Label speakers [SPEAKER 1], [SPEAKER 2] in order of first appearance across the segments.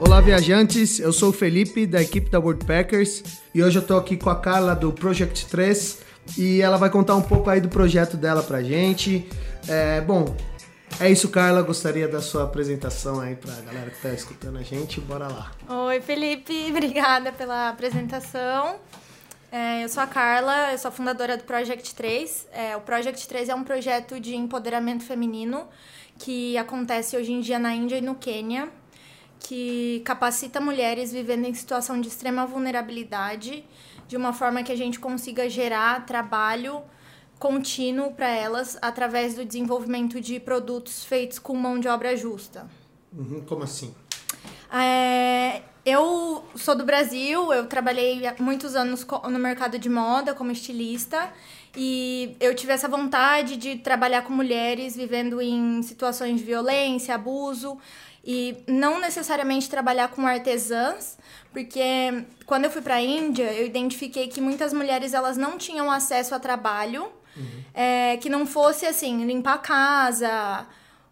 [SPEAKER 1] Olá, viajantes. Eu sou o Felipe, da equipe da Worldpackers, e hoje eu tô aqui com a Carla do Project 3 e ela vai contar um pouco aí do projeto dela pra gente. É, bom, é isso, Carla. Gostaria da sua apresentação aí pra galera que tá escutando a gente. Bora lá.
[SPEAKER 2] Oi, Felipe. Obrigada pela apresentação. É, eu sou a Carla, eu sou fundadora do Project 3. É, o Project 3 é um projeto de empoderamento feminino que acontece hoje em dia na Índia e no Quênia, que capacita mulheres vivendo em situação de extrema vulnerabilidade, de uma forma que a gente consiga gerar trabalho contínuo para elas através do desenvolvimento de produtos feitos com mão de obra justa.
[SPEAKER 1] Uhum, como assim?
[SPEAKER 2] É, eu sou do Brasil, eu trabalhei há muitos anos no mercado de moda como estilista e eu tive essa vontade de trabalhar com mulheres vivendo em situações de violência, abuso e não necessariamente trabalhar com artesãs, porque quando eu fui para a Índia eu identifiquei que muitas mulheres elas não tinham acesso a trabalho uhum. é, que não fosse assim limpar a casa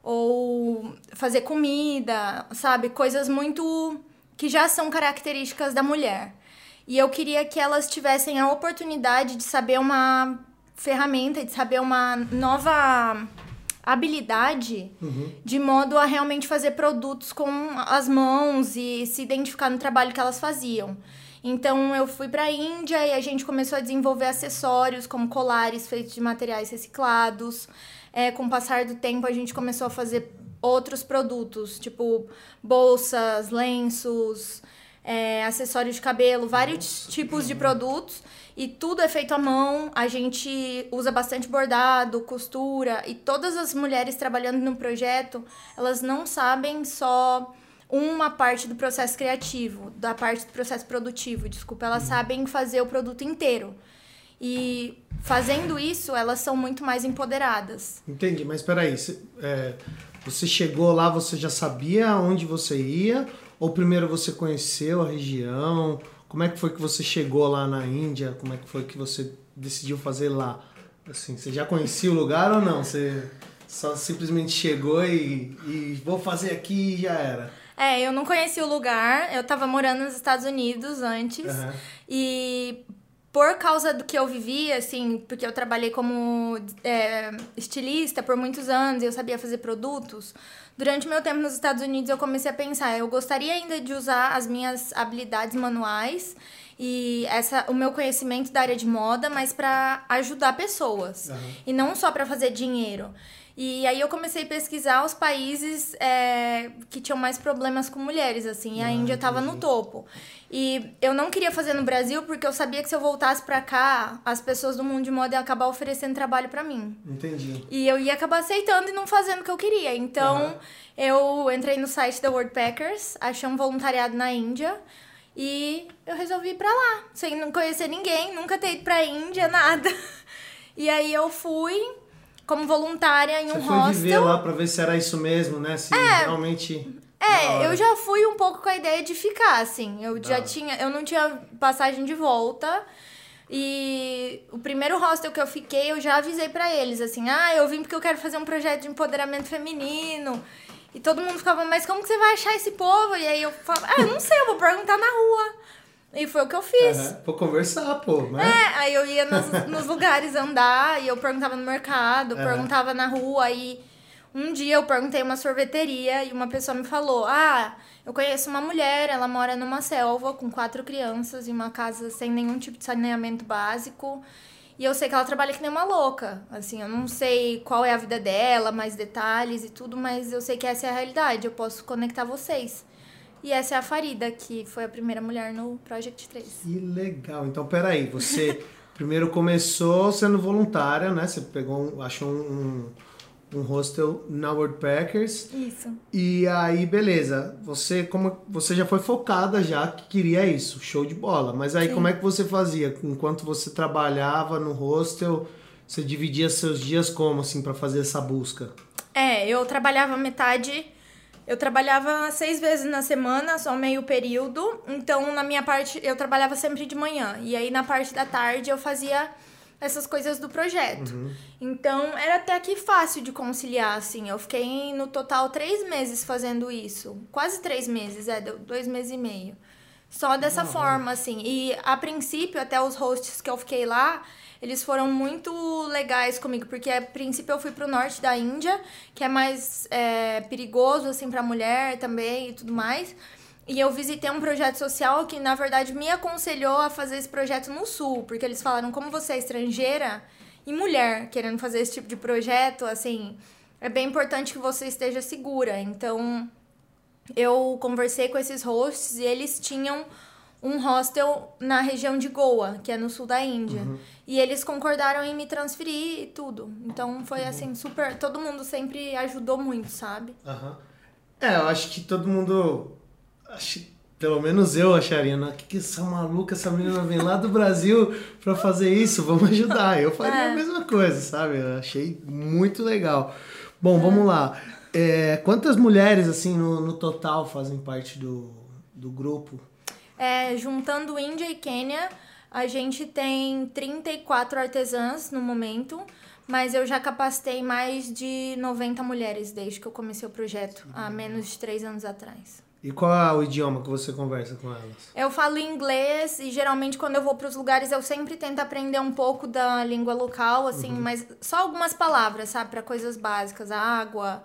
[SPEAKER 2] ou fazer comida, sabe, coisas muito que já são características da mulher. E eu queria que elas tivessem a oportunidade de saber uma ferramenta, de saber uma nova habilidade, uhum. de modo a realmente fazer produtos com as mãos e se identificar no trabalho que elas faziam. Então eu fui para a Índia e a gente começou a desenvolver acessórios como colares feitos de materiais reciclados. É, com o passar do tempo a gente começou a fazer outros produtos, tipo bolsas, lenços, é, acessórios de cabelo, vários tipos de produtos. E tudo é feito à mão. A gente usa bastante bordado, costura. E todas as mulheres trabalhando no projeto, elas não sabem só uma parte do processo criativo, da parte do processo produtivo, desculpa. Elas sabem fazer o produto inteiro. E fazendo isso, elas são muito mais empoderadas.
[SPEAKER 1] Entendi, mas peraí, é, você chegou lá, você já sabia onde você ia? Ou primeiro você conheceu a região? Como é que foi que você chegou lá na Índia? Como é que foi que você decidiu fazer lá? Assim, você já conhecia o lugar ou não? Você só simplesmente chegou e, e vou fazer aqui e já era?
[SPEAKER 2] É, eu não conhecia o lugar. Eu tava morando nos Estados Unidos antes. Uhum. E por causa do que eu vivi, assim, porque eu trabalhei como é, estilista por muitos anos e eu sabia fazer produtos, durante meu tempo nos Estados Unidos eu comecei a pensar, eu gostaria ainda de usar as minhas habilidades manuais e essa o meu conhecimento da área de moda, mas para ajudar pessoas uhum. e não só para fazer dinheiro. E aí eu comecei a pesquisar os países é, que tinham mais problemas com mulheres, assim, e a ah, Índia estava no topo. E eu não queria fazer no Brasil porque eu sabia que se eu voltasse para cá, as pessoas do mundo de moda iam acabar oferecendo trabalho para mim.
[SPEAKER 1] Entendi.
[SPEAKER 2] E eu ia acabar aceitando e não fazendo o que eu queria. Então, uhum. eu entrei no site da Worldpackers, achei um voluntariado na Índia. E eu resolvi ir pra lá, sem não conhecer ninguém, nunca ter ido pra Índia, nada. E aí eu fui, como voluntária em um
[SPEAKER 1] Você foi
[SPEAKER 2] hostel.
[SPEAKER 1] viver lá pra ver se era isso mesmo, né? Se é, realmente.
[SPEAKER 2] É, eu já fui um pouco com a ideia de ficar, assim. Eu já tinha. Eu não tinha passagem de volta. E o primeiro hostel que eu fiquei, eu já avisei para eles, assim, ah, eu vim porque eu quero fazer um projeto de empoderamento feminino. E todo mundo ficava, mas como que você vai achar esse povo? E aí eu falava, ah, eu não sei, eu vou perguntar na rua. E foi o que eu fiz. Uhum.
[SPEAKER 1] Vou conversar, pô. Né?
[SPEAKER 2] É, aí eu ia nos, nos lugares andar e eu perguntava no mercado, uhum. perguntava na rua. E um dia eu perguntei uma sorveteria e uma pessoa me falou: Ah, eu conheço uma mulher, ela mora numa selva com quatro crianças em uma casa sem nenhum tipo de saneamento básico. E eu sei que ela trabalha que nem uma louca. Assim, eu não sei qual é a vida dela, mais detalhes e tudo, mas eu sei que essa é a realidade. Eu posso conectar vocês. E essa é a Farida, que foi a primeira mulher no Project 3.
[SPEAKER 1] Que legal. Então, peraí, você primeiro começou sendo voluntária, né? Você pegou, um, achou um, um, hostel na Worldpackers.
[SPEAKER 2] Isso.
[SPEAKER 1] E aí, beleza. Você, como, você já foi focada já que queria isso, show de bola. Mas aí, Sim. como é que você fazia? Enquanto você trabalhava no hostel, você dividia seus dias como, assim, para fazer essa busca?
[SPEAKER 2] É, eu trabalhava metade eu trabalhava seis vezes na semana, só meio período. Então, na minha parte, eu trabalhava sempre de manhã. E aí, na parte da tarde, eu fazia essas coisas do projeto. Uhum. Então, era até que fácil de conciliar, assim. Eu fiquei, no total, três meses fazendo isso. Quase três meses, é, dois meses e meio. Só dessa forma, assim. E, a princípio, até os hosts que eu fiquei lá, eles foram muito legais comigo, porque a princípio eu fui pro norte da Índia, que é mais é, perigoso, assim, pra mulher também e tudo mais. E eu visitei um projeto social que, na verdade, me aconselhou a fazer esse projeto no Sul, porque eles falaram, como você é estrangeira e mulher querendo fazer esse tipo de projeto, assim, é bem importante que você esteja segura. Então, eu conversei com esses hosts e eles tinham um hostel na região de Goa, que é no sul da Índia. Uhum. E eles concordaram em me transferir e tudo. Então foi assim, super. Todo mundo sempre ajudou muito, sabe?
[SPEAKER 1] Uhum. É, eu acho que todo mundo Acho, pelo menos eu acharia, né? Que, que essa maluca, essa menina vem lá do Brasil pra fazer isso, vamos ajudar. Eu faria é. a mesma coisa, sabe? Eu achei muito legal. Bom, vamos lá. É, quantas mulheres, assim, no, no total fazem parte do, do grupo?
[SPEAKER 2] É, juntando Índia e Quênia, a gente tem 34 artesãs no momento, mas eu já capacitei mais de 90 mulheres desde que eu comecei o projeto, há menos de 3 anos atrás.
[SPEAKER 1] E qual é o idioma que você conversa com elas?
[SPEAKER 2] Eu falo inglês e geralmente quando eu vou para os lugares eu sempre tento aprender um pouco da língua local, assim, uhum. mas só algumas palavras, sabe, para coisas básicas, água,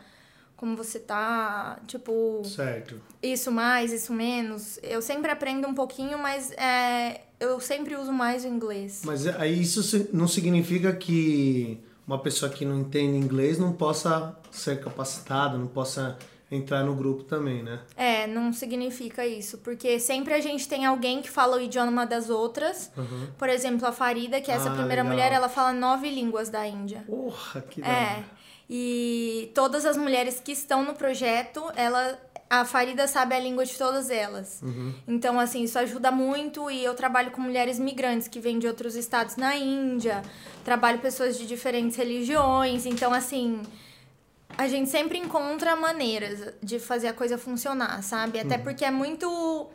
[SPEAKER 2] como você tá, tipo,
[SPEAKER 1] certo.
[SPEAKER 2] Isso mais, isso menos. Eu sempre aprendo um pouquinho, mas é, eu sempre uso mais o inglês.
[SPEAKER 1] Mas aí isso não significa que uma pessoa que não entende inglês não possa ser capacitada, não possa entrar no grupo também, né?
[SPEAKER 2] É, não significa isso, porque sempre a gente tem alguém que fala o idioma das outras. Uhum. Por exemplo, a Farida, que é essa ah, primeira legal. mulher, ela fala nove línguas da Índia.
[SPEAKER 1] Porra, que
[SPEAKER 2] É. E todas as mulheres que estão no projeto, ela a Farida sabe a língua de todas elas. Uhum. Então, assim, isso ajuda muito e eu trabalho com mulheres migrantes que vêm de outros estados na Índia, trabalho pessoas de diferentes religiões, então, assim, a gente sempre encontra maneiras de fazer a coisa funcionar, sabe? Até uhum. porque é muito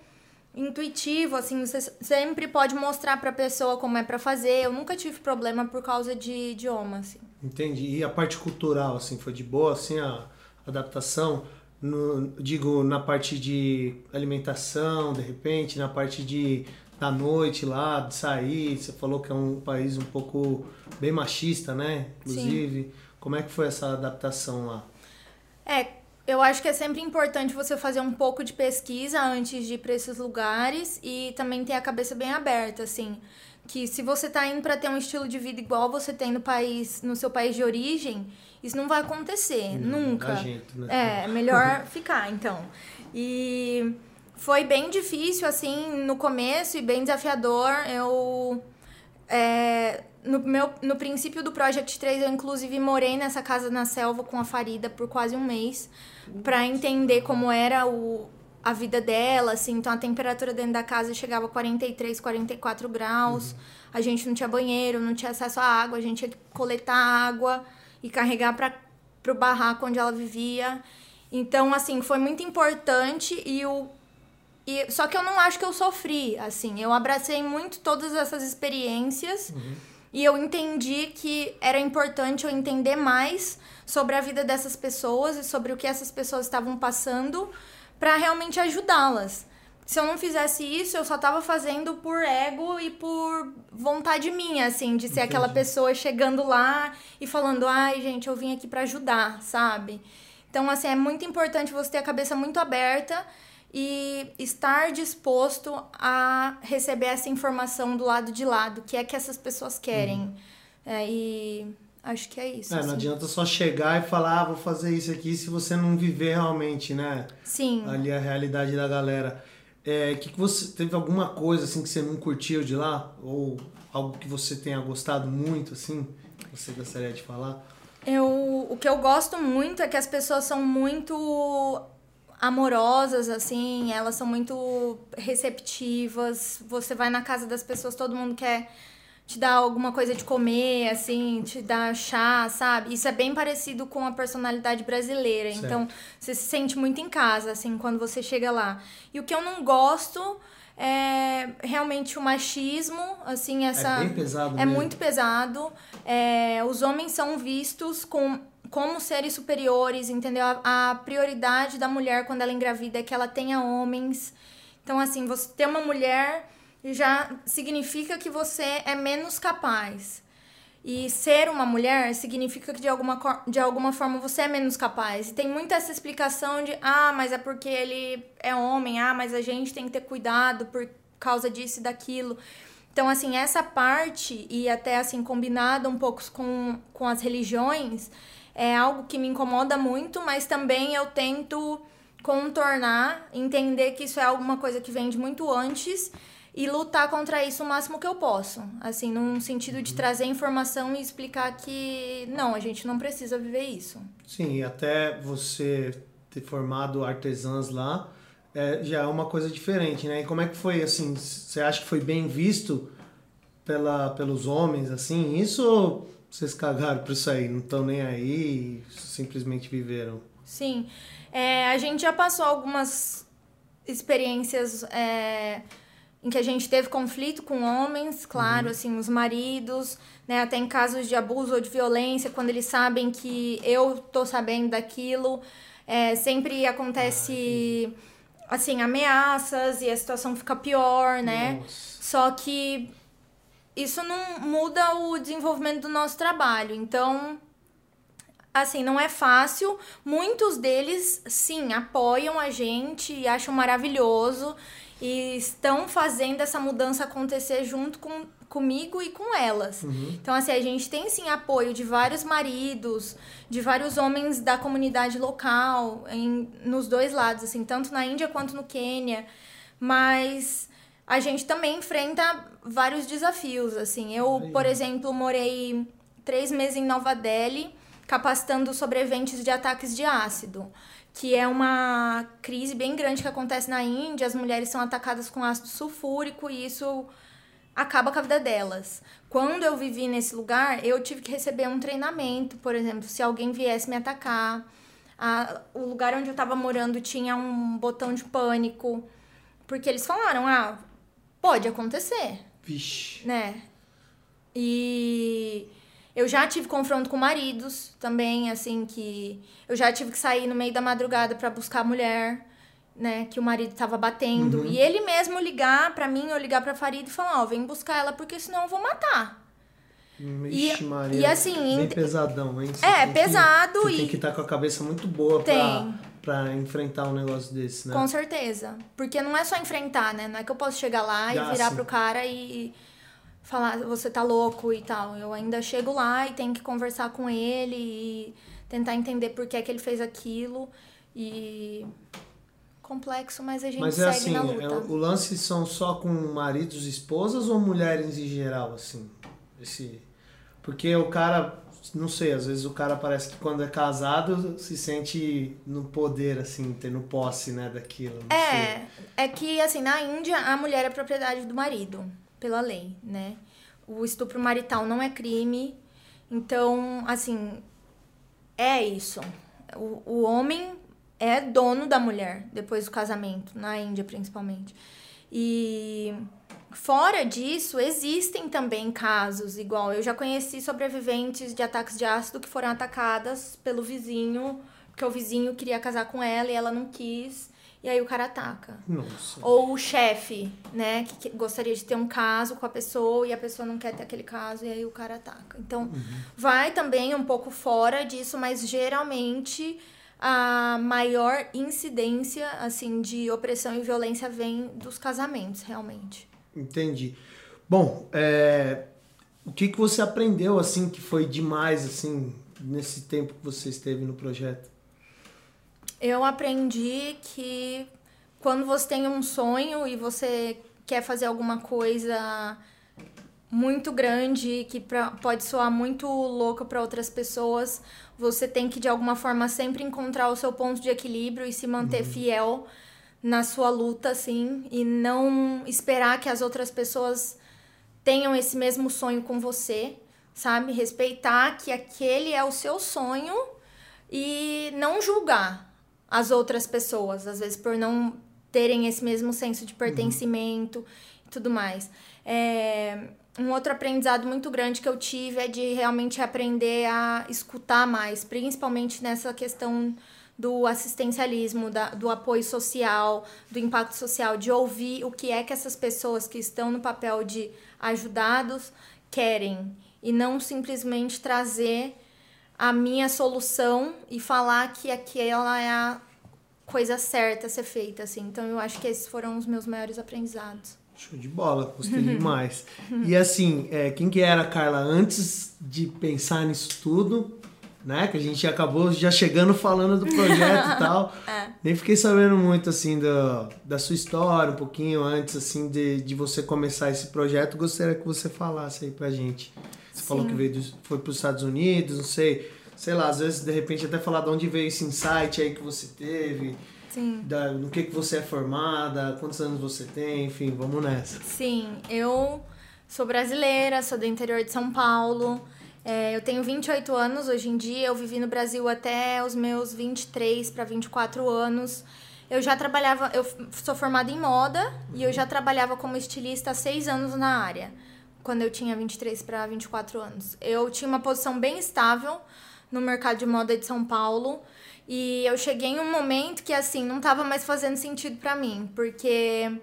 [SPEAKER 2] intuitivo, assim, você sempre pode mostrar para a pessoa como é para fazer. Eu nunca tive problema por causa de idioma, assim.
[SPEAKER 1] Entendi. E a parte cultural, assim, foi de boa, assim, a adaptação? No, digo, na parte de alimentação, de repente, na parte de da noite lá, de sair. Você falou que é um país um pouco bem machista, né? Inclusive. Sim. Como é que foi essa adaptação lá?
[SPEAKER 2] É, eu acho que é sempre importante você fazer um pouco de pesquisa antes de ir para esses lugares e também ter a cabeça bem aberta, assim. Que se você tá indo para ter um estilo de vida igual você tem no país, no seu país de origem, isso não vai acontecer, não, nunca. Jeito, né? É, melhor ficar, então. E foi bem difícil, assim, no começo e bem desafiador. Eu é, no, meu, no princípio do Project 3, eu inclusive morei nessa casa na selva com a Farida por quase um mês para entender como era o, a vida dela, assim. Então a temperatura dentro da casa chegava a 43, 44 graus. Uhum. A gente não tinha banheiro, não tinha acesso à água, a gente tinha que coletar água e carregar para pro barraco onde ela vivia. Então, assim, foi muito importante e o e, só que eu não acho que eu sofri, assim. Eu abracei muito todas essas experiências. Uhum e eu entendi que era importante eu entender mais sobre a vida dessas pessoas e sobre o que essas pessoas estavam passando para realmente ajudá-las. Se eu não fizesse isso, eu só tava fazendo por ego e por vontade minha, assim, de ser Entendi. aquela pessoa chegando lá e falando: "Ai, gente, eu vim aqui para ajudar", sabe? Então, assim, é muito importante você ter a cabeça muito aberta e estar disposto a receber essa informação do lado de lá, do que é que essas pessoas querem. Uhum. É, e acho que é isso.
[SPEAKER 1] É,
[SPEAKER 2] assim.
[SPEAKER 1] não adianta só chegar e falar, ah, vou fazer isso aqui, se você não viver realmente, né?
[SPEAKER 2] Sim.
[SPEAKER 1] Ali a realidade da galera. É, que, que você teve alguma coisa assim que você não curtiu de lá ou algo que você tenha gostado muito assim? Você gostaria de falar?
[SPEAKER 2] Eu, o que eu gosto muito é que as pessoas são muito amorosas, assim, elas são muito receptivas. Você vai na casa das pessoas, todo mundo quer te dar alguma coisa de comer, assim, te dar chá, sabe? Isso é bem parecido com a personalidade brasileira. Certo. Então, você se sente muito em casa, assim, quando você chega lá. E o que eu não gosto é realmente o machismo, assim, essa...
[SPEAKER 1] É bem pesado
[SPEAKER 2] É
[SPEAKER 1] mesmo.
[SPEAKER 2] muito pesado. É, os homens são vistos com, como seres superiores, entendeu? A, a prioridade da mulher quando ela engravida é que ela tenha homens. Então, assim, você ter uma mulher já significa que você é menos capaz. E ser uma mulher significa que de alguma, de alguma forma você é menos capaz. E tem muita essa explicação de, ah, mas é porque ele é homem, ah, mas a gente tem que ter cuidado por causa disso e daquilo. Então, assim, essa parte, e até assim, combinado um pouco com, com as religiões, é algo que me incomoda muito, mas também eu tento contornar, entender que isso é alguma coisa que vem de muito antes e lutar contra isso o máximo que eu posso. Assim, num sentido de trazer informação e explicar que não, a gente não precisa viver isso.
[SPEAKER 1] Sim, e até você ter formado artesãs lá é, já é uma coisa diferente, né? E como é que foi, assim, você acha que foi bem visto pela, pelos homens, assim, isso vocês cagaram por isso aí, não estão nem aí simplesmente viveram?
[SPEAKER 2] Sim. É, a gente já passou algumas experiências é, em que a gente teve conflito com homens, claro, assim, os maridos, né? Até em casos de abuso ou de violência, quando eles sabem que eu tô sabendo daquilo. É, sempre acontece, assim, ameaças e a situação fica pior, né?
[SPEAKER 1] Nossa.
[SPEAKER 2] Só que isso não muda o desenvolvimento do nosso trabalho. Então, assim, não é fácil. Muitos deles, sim, apoiam a gente e acham maravilhoso e estão fazendo essa mudança acontecer junto com, comigo e com elas. Então, assim, a gente tem sim apoio de vários maridos, de vários homens da comunidade local, em, nos dois lados, assim, tanto na Índia quanto no Quênia. Mas a gente também enfrenta vários desafios, assim. Eu,
[SPEAKER 1] Aí.
[SPEAKER 2] por exemplo, morei três meses em Nova Delhi, capacitando sobreviventes de ataques de ácido, que é uma crise bem grande que acontece na Índia. As mulheres são atacadas com ácido sulfúrico e isso acaba com a vida delas. Quando eu vivi nesse lugar, eu tive que receber um treinamento, por exemplo, se alguém viesse me atacar. A- o lugar onde eu tava morando tinha um botão de pânico, porque eles falaram: ah, pode acontecer
[SPEAKER 1] Vixe.
[SPEAKER 2] né? E eu já tive confronto com maridos também, assim, que eu já tive que sair no meio da madrugada pra buscar a mulher, né? Que o marido tava batendo. E ele mesmo ligar pra mim ou ligar pra Farid e falar: Ó, vem buscar ela porque senão eu vou matar.
[SPEAKER 1] Vixe,
[SPEAKER 2] E-
[SPEAKER 1] Maria.
[SPEAKER 2] e assim,
[SPEAKER 1] Bem
[SPEAKER 2] ent-
[SPEAKER 1] pesadão, hein? Você
[SPEAKER 2] É,
[SPEAKER 1] tem que-
[SPEAKER 2] pesado
[SPEAKER 1] Você
[SPEAKER 2] e-
[SPEAKER 1] tem que estar com a cabeça muito boa
[SPEAKER 2] Tem.
[SPEAKER 1] pra enfrentar um negócio desse, né?
[SPEAKER 2] Com certeza. Porque não é só enfrentar, né? Não é que eu posso chegar lá
[SPEAKER 1] Ah,
[SPEAKER 2] e virar
[SPEAKER 1] sim.
[SPEAKER 2] pro cara e falar, você tá louco e tal. Eu ainda chego lá e tenho que conversar com ele e tentar entender por que, é que ele fez aquilo. E. Complexo, mas a gente
[SPEAKER 1] Mas é
[SPEAKER 2] segue
[SPEAKER 1] assim,
[SPEAKER 2] na
[SPEAKER 1] é,
[SPEAKER 2] luta.
[SPEAKER 1] o lance são só com maridos e esposas ou mulheres em geral, assim? Esse... Porque o cara, não sei, às vezes o cara parece que quando é casado se sente no poder, assim, tendo posse, né, daquilo. não sei.
[SPEAKER 2] É, é que assim, na Índia a mulher é propriedade do marido, pela lei, né? O estupro marital não é crime. Então, assim, é isso. O, o homem é dono da mulher depois do casamento, na Índia principalmente. E fora disso, existem também casos igual. Eu já conheci sobreviventes de ataques de ácido que foram atacadas pelo vizinho, porque o vizinho queria casar com ela e ela não quis. E aí o cara ataca.
[SPEAKER 1] Nossa.
[SPEAKER 2] Ou o chefe, né, que, gostaria de ter um caso com a pessoa e a pessoa não quer ter aquele caso e aí o cara ataca. Então, vai também um pouco fora disso, mas geralmente a maior incidência, assim, de opressão e violência vem dos casamentos, realmente.
[SPEAKER 1] Entendi. Bom, é, o que, que você aprendeu, assim, que foi demais, assim, nesse tempo que você esteve no projeto?
[SPEAKER 2] Eu aprendi que quando você tem um sonho e você quer fazer alguma coisa muito grande, que pra, pode soar muito louca para outras pessoas, você tem que de alguma forma sempre encontrar o seu ponto de equilíbrio e se manter fiel na sua luta, assim, e não esperar que as outras pessoas tenham esse mesmo sonho com você, sabe? Respeitar que aquele é o seu sonho e não julgar as outras pessoas, às vezes por não terem esse mesmo senso de pertencimento uhum. e tudo mais. É, um outro aprendizado muito grande que eu tive é de realmente aprender a escutar mais, principalmente nessa questão do assistencialismo, da, do apoio social, do impacto social, de ouvir o que é que essas pessoas que estão no papel de ajudados querem e não simplesmente trazer a minha solução e falar que aquela é a coisa certa a ser feita, assim. Então eu acho que esses foram os meus maiores aprendizados.
[SPEAKER 1] Show de bola, gostei demais. E assim, é, quem que era a Carla antes de pensar nisso tudo? Né? Que a gente acabou já chegando falando do projeto e tal. É. Nem fiquei sabendo muito assim do, da sua história, um pouquinho antes assim de, de você começar esse projeto. Gostaria que você falasse aí pra gente. Você Sim. falou que veio do, foi para os Estados Unidos, não sei, sei lá, às vezes de repente até falar de onde veio esse insight aí que você teve.
[SPEAKER 2] Sim.
[SPEAKER 1] Da, no que, que você é formada, quantos anos você tem, enfim, vamos nessa.
[SPEAKER 2] Sim, eu sou brasileira, sou do interior de São Paulo. É, eu tenho 28 anos hoje em dia, eu vivi no Brasil até os meus 23 para 24 anos. Eu já trabalhava, eu sou formada em moda e eu já trabalhava como estilista há seis anos na área, quando eu tinha 23 para 24 anos. Eu tinha uma posição bem estável no mercado de moda de São Paulo. E eu cheguei em um momento que, assim, não estava mais fazendo sentido para mim, porque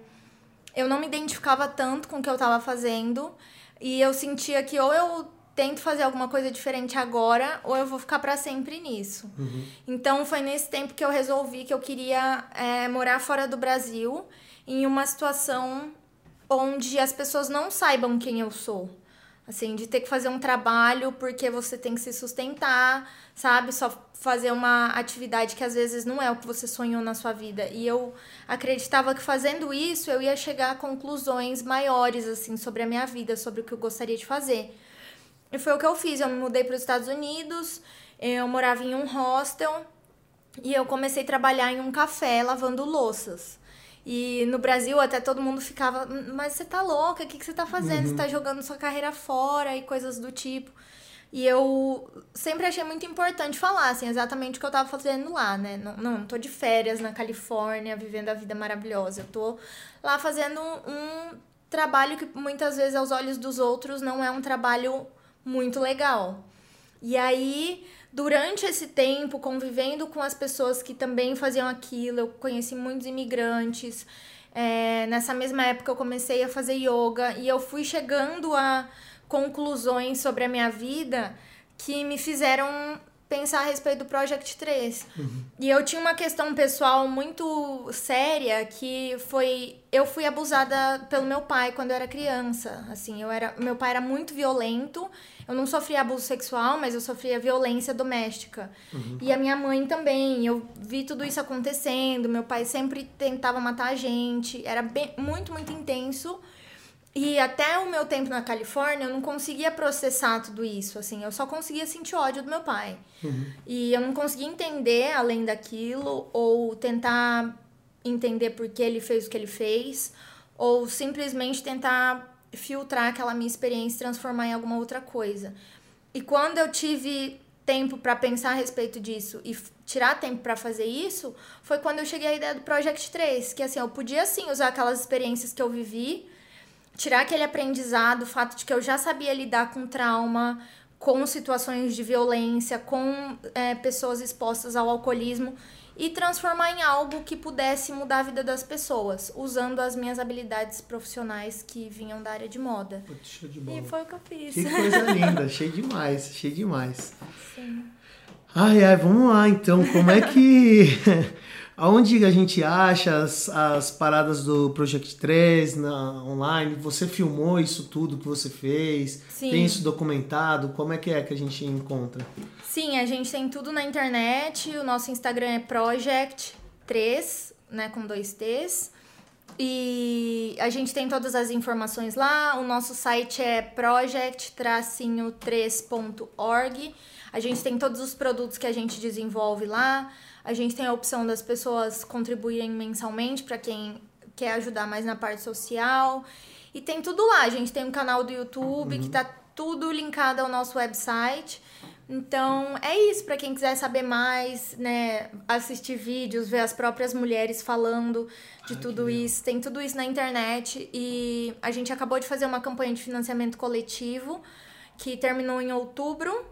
[SPEAKER 2] eu não me identificava tanto com o que eu estava fazendo e eu sentia que ou eu tento fazer alguma coisa diferente agora ou eu vou ficar para sempre nisso. Uhum. Então foi nesse tempo que eu resolvi que eu queria é, morar fora do Brasil em uma situação onde as pessoas não saibam quem eu sou. Assim, de ter que fazer um trabalho porque você tem que se sustentar, sabe? Só fazer uma atividade que às vezes não é o que você sonhou na sua vida. E eu acreditava que fazendo isso eu ia chegar a conclusões maiores, assim, sobre a minha vida, sobre o que eu gostaria de fazer. E foi o que eu fiz. Eu me mudei para os Estados Unidos, eu morava em um hostel e eu comecei a trabalhar em um café lavando louças. E no Brasil até todo mundo ficava, mas você tá louca, o que, que você tá fazendo? Uhum. Você tá jogando sua carreira fora e coisas do tipo. E eu sempre achei muito importante falar, assim, exatamente o que eu tava fazendo lá, né? Não, não tô de férias na Califórnia, vivendo a vida maravilhosa. Eu tô lá fazendo um trabalho que muitas vezes aos olhos dos outros não é um trabalho muito legal. E aí durante esse tempo, convivendo com as pessoas que também faziam aquilo, eu conheci muitos imigrantes. É, nessa mesma época eu comecei a fazer yoga e eu fui chegando a conclusões sobre a minha vida que me fizeram pensar a respeito do Project 3. Uhum. E eu tinha uma questão pessoal muito séria que foi eu fui abusada pelo meu pai quando eu era criança. Assim, eu era meu pai era muito violento. Eu não sofria abuso sexual, mas eu sofria violência doméstica. Uhum. E a minha mãe também. Eu vi tudo isso acontecendo. Meu pai sempre tentava matar a gente. Era bem, muito, muito intenso. E até o meu tempo na Califórnia, eu não conseguia processar tudo isso, assim. Eu só conseguia sentir ódio do meu pai. Uhum. E eu não conseguia entender além daquilo, ou tentar entender por que ele fez o que ele fez, ou simplesmente tentar filtrar aquela minha experiência e transformar em alguma outra coisa. E quando eu tive tempo para pensar a respeito disso e tirar tempo para fazer isso, foi quando eu cheguei à ideia do Project 3, que assim, eu podia sim usar aquelas experiências que eu vivi tirar aquele aprendizado, o fato de que eu já sabia lidar com trauma, com situações de violência, com é, pessoas expostas ao alcoolismo e transformar em algo que pudesse mudar a vida das pessoas, usando as minhas habilidades profissionais que vinham da área de moda.
[SPEAKER 1] Putz, de bola.
[SPEAKER 2] E foi o que eu fiz.
[SPEAKER 1] Que coisa linda, cheio demais, cheio demais. Sim. Ai, ai, vamos lá então. Como é que Aonde a gente acha as, as paradas do Project 3 na, online? Você filmou isso tudo que você fez? Sim. Tem isso documentado? Como é que é que a gente encontra?
[SPEAKER 2] Sim, a gente tem tudo na internet. O nosso Instagram é Project 3, né, com dois T's. E a gente tem todas as informações lá. O nosso site é project-3.org. A gente tem todos os produtos que a gente desenvolve lá. A gente tem a opção das pessoas contribuírem mensalmente para quem quer ajudar mais na parte social. E tem tudo lá. A gente tem um canal do YouTube uhum. que tá tudo linkado ao nosso website. Então, é isso para quem quiser saber mais, né, assistir vídeos, ver as próprias mulheres falando de tudo isso. Tem tudo isso na internet e a gente acabou de fazer uma campanha de financiamento coletivo que terminou em outubro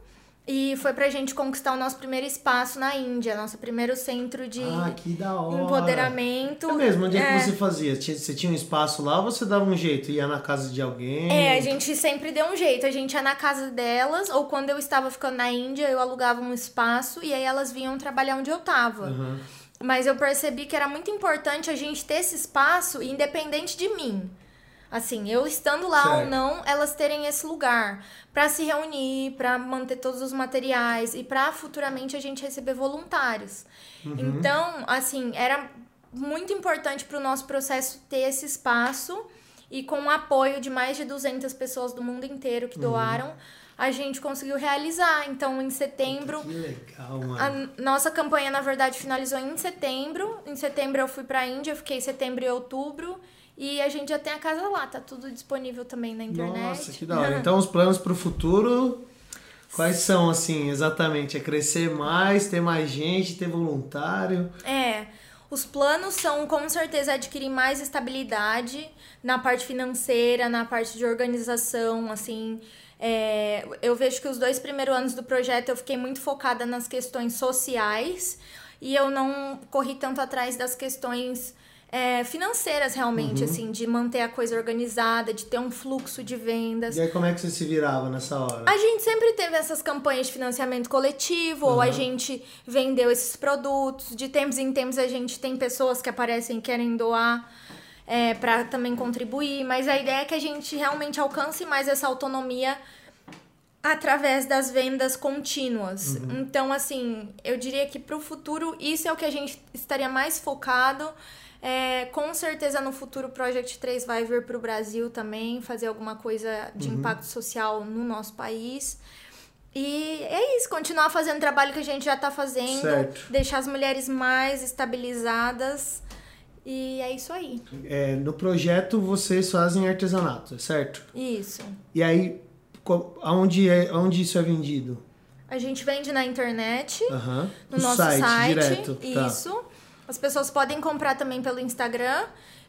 [SPEAKER 2] e foi pra gente conquistar o nosso primeiro espaço na Índia, nosso primeiro centro de
[SPEAKER 1] ah, que da hora.
[SPEAKER 2] empoderamento.
[SPEAKER 1] É mesmo, onde é, é que você fazia? Você tinha um espaço lá ou você dava um jeito? Ia na casa de alguém?
[SPEAKER 2] É, a gente sempre deu um jeito. A gente ia na casa delas, ou quando eu estava ficando na Índia, eu alugava um espaço e aí elas vinham trabalhar onde eu tava. Uhum. Mas eu percebi que era muito importante a gente ter esse espaço independente de mim. Assim, eu estando lá certo. ou não, elas terem esse lugar para se reunir, para manter todos os materiais e para futuramente a gente receber voluntários. Uhum. Então, assim, era muito importante para o nosso processo ter esse espaço e com o apoio de mais de 200 pessoas do mundo inteiro que uhum. doaram, a gente conseguiu realizar. Então, em setembro.
[SPEAKER 1] Que legal.
[SPEAKER 2] A nossa campanha, na verdade, finalizou em setembro. Em setembro eu fui para a Índia, fiquei setembro e outubro. E a gente já tem a casa lá, tá tudo disponível também na internet.
[SPEAKER 1] Nossa, que da hora. Então, os planos para o futuro, quais são, assim, exatamente? É crescer mais, ter mais gente, ter voluntário?
[SPEAKER 2] É. Os planos são, com certeza, adquirir mais estabilidade na parte financeira, na parte de organização, assim. É, eu vejo que os dois primeiros anos do projeto eu fiquei muito focada nas questões sociais e eu não corri tanto atrás das questões é, financeiras realmente, uhum. assim, de manter a coisa organizada, de ter um fluxo de vendas.
[SPEAKER 1] E aí como é que você se virava nessa hora?
[SPEAKER 2] A gente sempre teve essas campanhas de financiamento coletivo, uhum. ou a gente vendeu esses produtos. De tempos em tempos a gente tem pessoas que aparecem e querem doar. É, para também contribuir, mas a ideia é que a gente realmente alcance mais essa autonomia através das vendas contínuas. Uhum. Então, assim, eu diria que para o futuro isso é o que a gente estaria mais focado. É, com certeza no futuro o Project 3 vai vir para o Brasil também, fazer alguma coisa de uhum. impacto social no nosso país. E é isso, continuar fazendo o trabalho que a gente já está fazendo, certo. deixar as mulheres mais estabilizadas. E é isso aí.
[SPEAKER 1] É, no projeto vocês fazem artesanato, certo?
[SPEAKER 2] Isso.
[SPEAKER 1] E aí, aonde, é, aonde isso é vendido?
[SPEAKER 2] A gente vende na internet,
[SPEAKER 1] uhum.
[SPEAKER 2] no, no, nosso site. site direto. Tá. Isso. Tá. As pessoas podem comprar também pelo Instagram.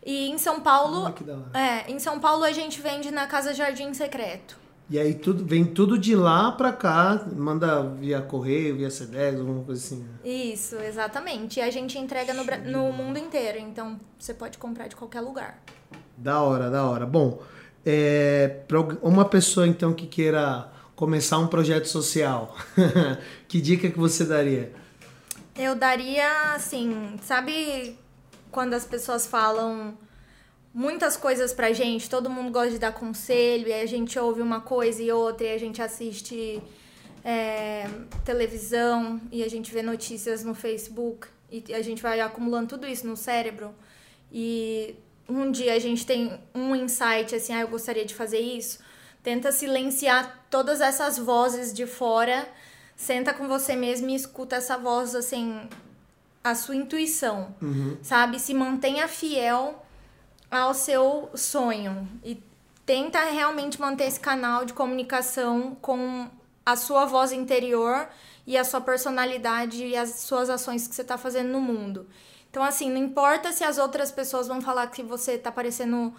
[SPEAKER 2] E em São Paulo.
[SPEAKER 1] Ah,
[SPEAKER 2] é, em São Paulo a gente vende na Casa Jardim Secreto.
[SPEAKER 1] E aí tudo, vem tudo de lá pra cá, manda via correio, via CDEX, alguma coisa assim. Né?
[SPEAKER 2] Isso, exatamente. E a gente entrega no, no mundo inteiro, então você pode comprar de qualquer lugar.
[SPEAKER 1] Da hora, da hora. Bom, é, uma pessoa então que queira começar um projeto social, que dica que você daria?
[SPEAKER 2] Eu daria, assim, sabe quando as pessoas falam muitas coisas pra gente, todo mundo gosta de dar conselho, e a gente ouve uma coisa e outra, e a gente assiste é, televisão, e a gente vê notícias no Facebook, e a gente vai acumulando tudo isso no cérebro, e um dia a gente tem um insight assim, ah, eu gostaria de fazer isso. Tenta silenciar todas essas vozes de fora senta com você mesmo e escuta essa voz, assim, a sua intuição,
[SPEAKER 1] uhum.
[SPEAKER 2] sabe? Se mantenha fiel ao seu sonho e tenta realmente manter esse canal de comunicação com a sua voz interior e a sua personalidade e as suas ações que você está fazendo no mundo. Então, assim, não importa se as outras pessoas vão falar que você está parecendo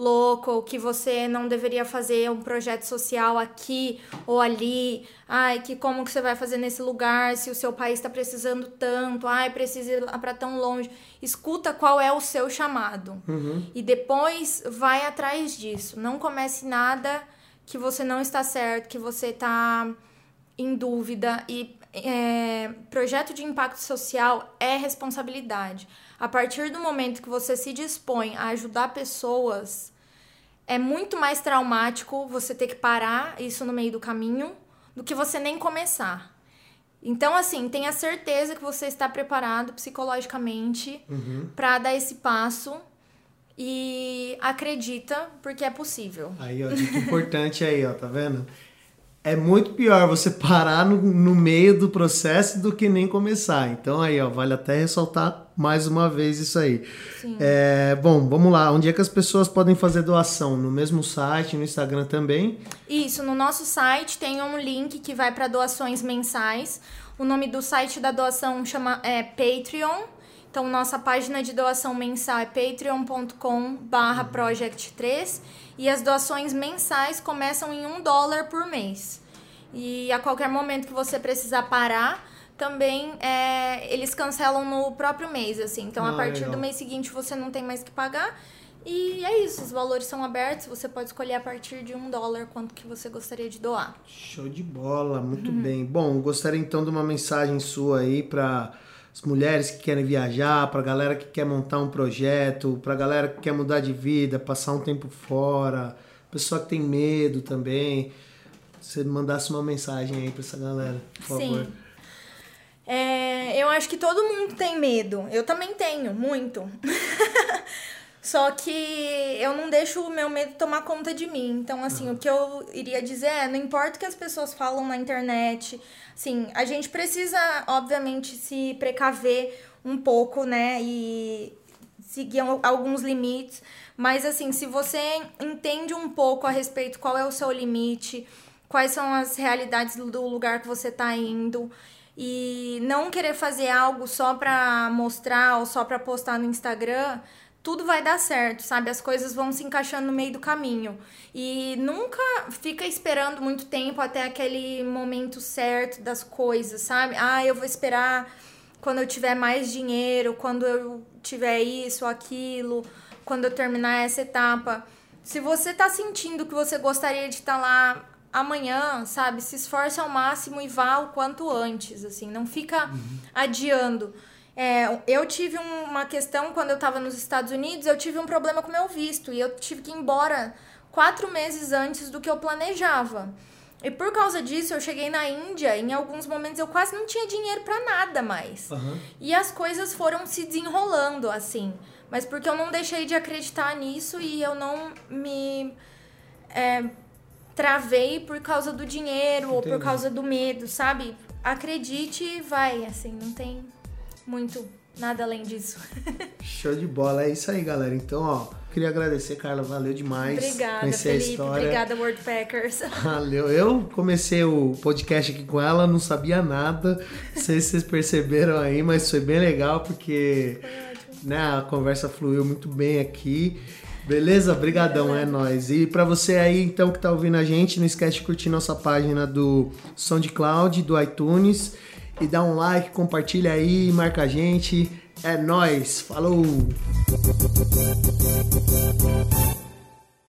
[SPEAKER 2] louco, ou que você não deveria fazer um projeto social aqui ou ali. Ai, que como que você vai fazer nesse lugar se o seu país está precisando tanto? Ai, precisa ir para tão longe. Escuta qual é o seu chamado
[SPEAKER 1] uhum.
[SPEAKER 2] e depois vai atrás disso. Não comece nada que você não está certo, que você está em dúvida e é, projeto de impacto social é responsabilidade. A partir do momento que você se dispõe a ajudar pessoas, é muito mais traumático você ter que parar isso no meio do caminho do que você nem começar. Então, assim, tenha certeza que você está preparado psicologicamente
[SPEAKER 1] uhum.
[SPEAKER 2] para dar esse passo e acredita porque é possível.
[SPEAKER 1] Aí, ó, dica importante aí, ó, tá vendo? É muito pior você parar no, no, meio do processo do que nem começar. Então aí, ó, vale até ressaltar mais uma vez isso aí. É, bom, vamos lá. Onde é que as pessoas podem fazer doação? No mesmo site, no Instagram também?
[SPEAKER 2] Isso, no nosso site tem um link que vai para doações mensais. O nome do site da doação chama é Patreon. Então, nossa página de doação mensal é patreon.com barra project3 e as doações mensais começam em um dólar por mês. E a qualquer momento que você precisar parar, também é, eles cancelam no próprio mês, assim. Então, ah, a partir legal. do mês seguinte, você não tem mais que pagar. E é isso, os valores são abertos, você pode escolher a partir de um dólar quanto que você gostaria de doar.
[SPEAKER 1] Show de bola, muito uhum. bem. Bom, gostaria então de uma mensagem sua aí para as mulheres que querem viajar, para a galera que quer montar um projeto, para a galera que quer mudar de vida, passar um tempo fora, pessoa que tem medo também. Você mandasse uma mensagem aí para essa galera, por Sim. favor.
[SPEAKER 2] É, eu acho que todo mundo tem medo. Eu também tenho, muito. Só que eu não deixo o meu medo tomar conta de mim. Então, assim, uhum. o que eu iria dizer é: não importa o que as pessoas falam na internet, assim, a gente precisa, obviamente, se precaver um pouco, né? E seguir alguns limites. Mas, assim, se você entende um pouco a respeito qual é o seu limite, quais são as realidades do lugar que você está indo e não querer fazer algo só para mostrar ou só para postar no Instagram, tudo vai dar certo, sabe? As coisas vão se encaixando no meio do caminho. E nunca fica esperando muito tempo até aquele momento certo das coisas, sabe? Ah, eu vou esperar quando eu tiver mais dinheiro, quando eu tiver isso, aquilo, quando eu terminar essa etapa. Se você tá sentindo que você gostaria de estar tá lá amanhã, sabe? Se esforce ao máximo e vá o quanto antes, assim, não fica uhum. adiando. É, eu tive uma questão quando eu estava nos Estados Unidos, eu tive um problema com meu visto e eu tive que ir embora quatro meses antes do que eu planejava. E por causa disso, eu cheguei na Índia, em alguns momentos eu quase não tinha dinheiro para nada mais. Uhum. E as coisas foram se desenrolando assim. Mas porque eu não deixei de acreditar nisso e eu não me é, travei por causa do dinheiro Entendi. ou por causa do medo, sabe? Acredite e vai, assim, não tem muito nada além disso.
[SPEAKER 1] Show de bola, é isso aí, galera. Então, ó, queria agradecer, Carla, valeu demais.
[SPEAKER 2] Obrigada, conhecer Felipe, a história. Obrigada, Wordpackers.
[SPEAKER 1] Valeu. Eu comecei o podcast aqui com ela, não sabia nada. Não sei se vocês perceberam aí, mas foi bem legal porque né, a conversa fluiu muito bem aqui. Beleza? Brigadão, é, nóis. E para você aí, então, que tá ouvindo a gente, não esquece de curtir nossa página do SoundCloud, do iTunes e dá um like, compartilha aí, marca a gente. É nós. Falou.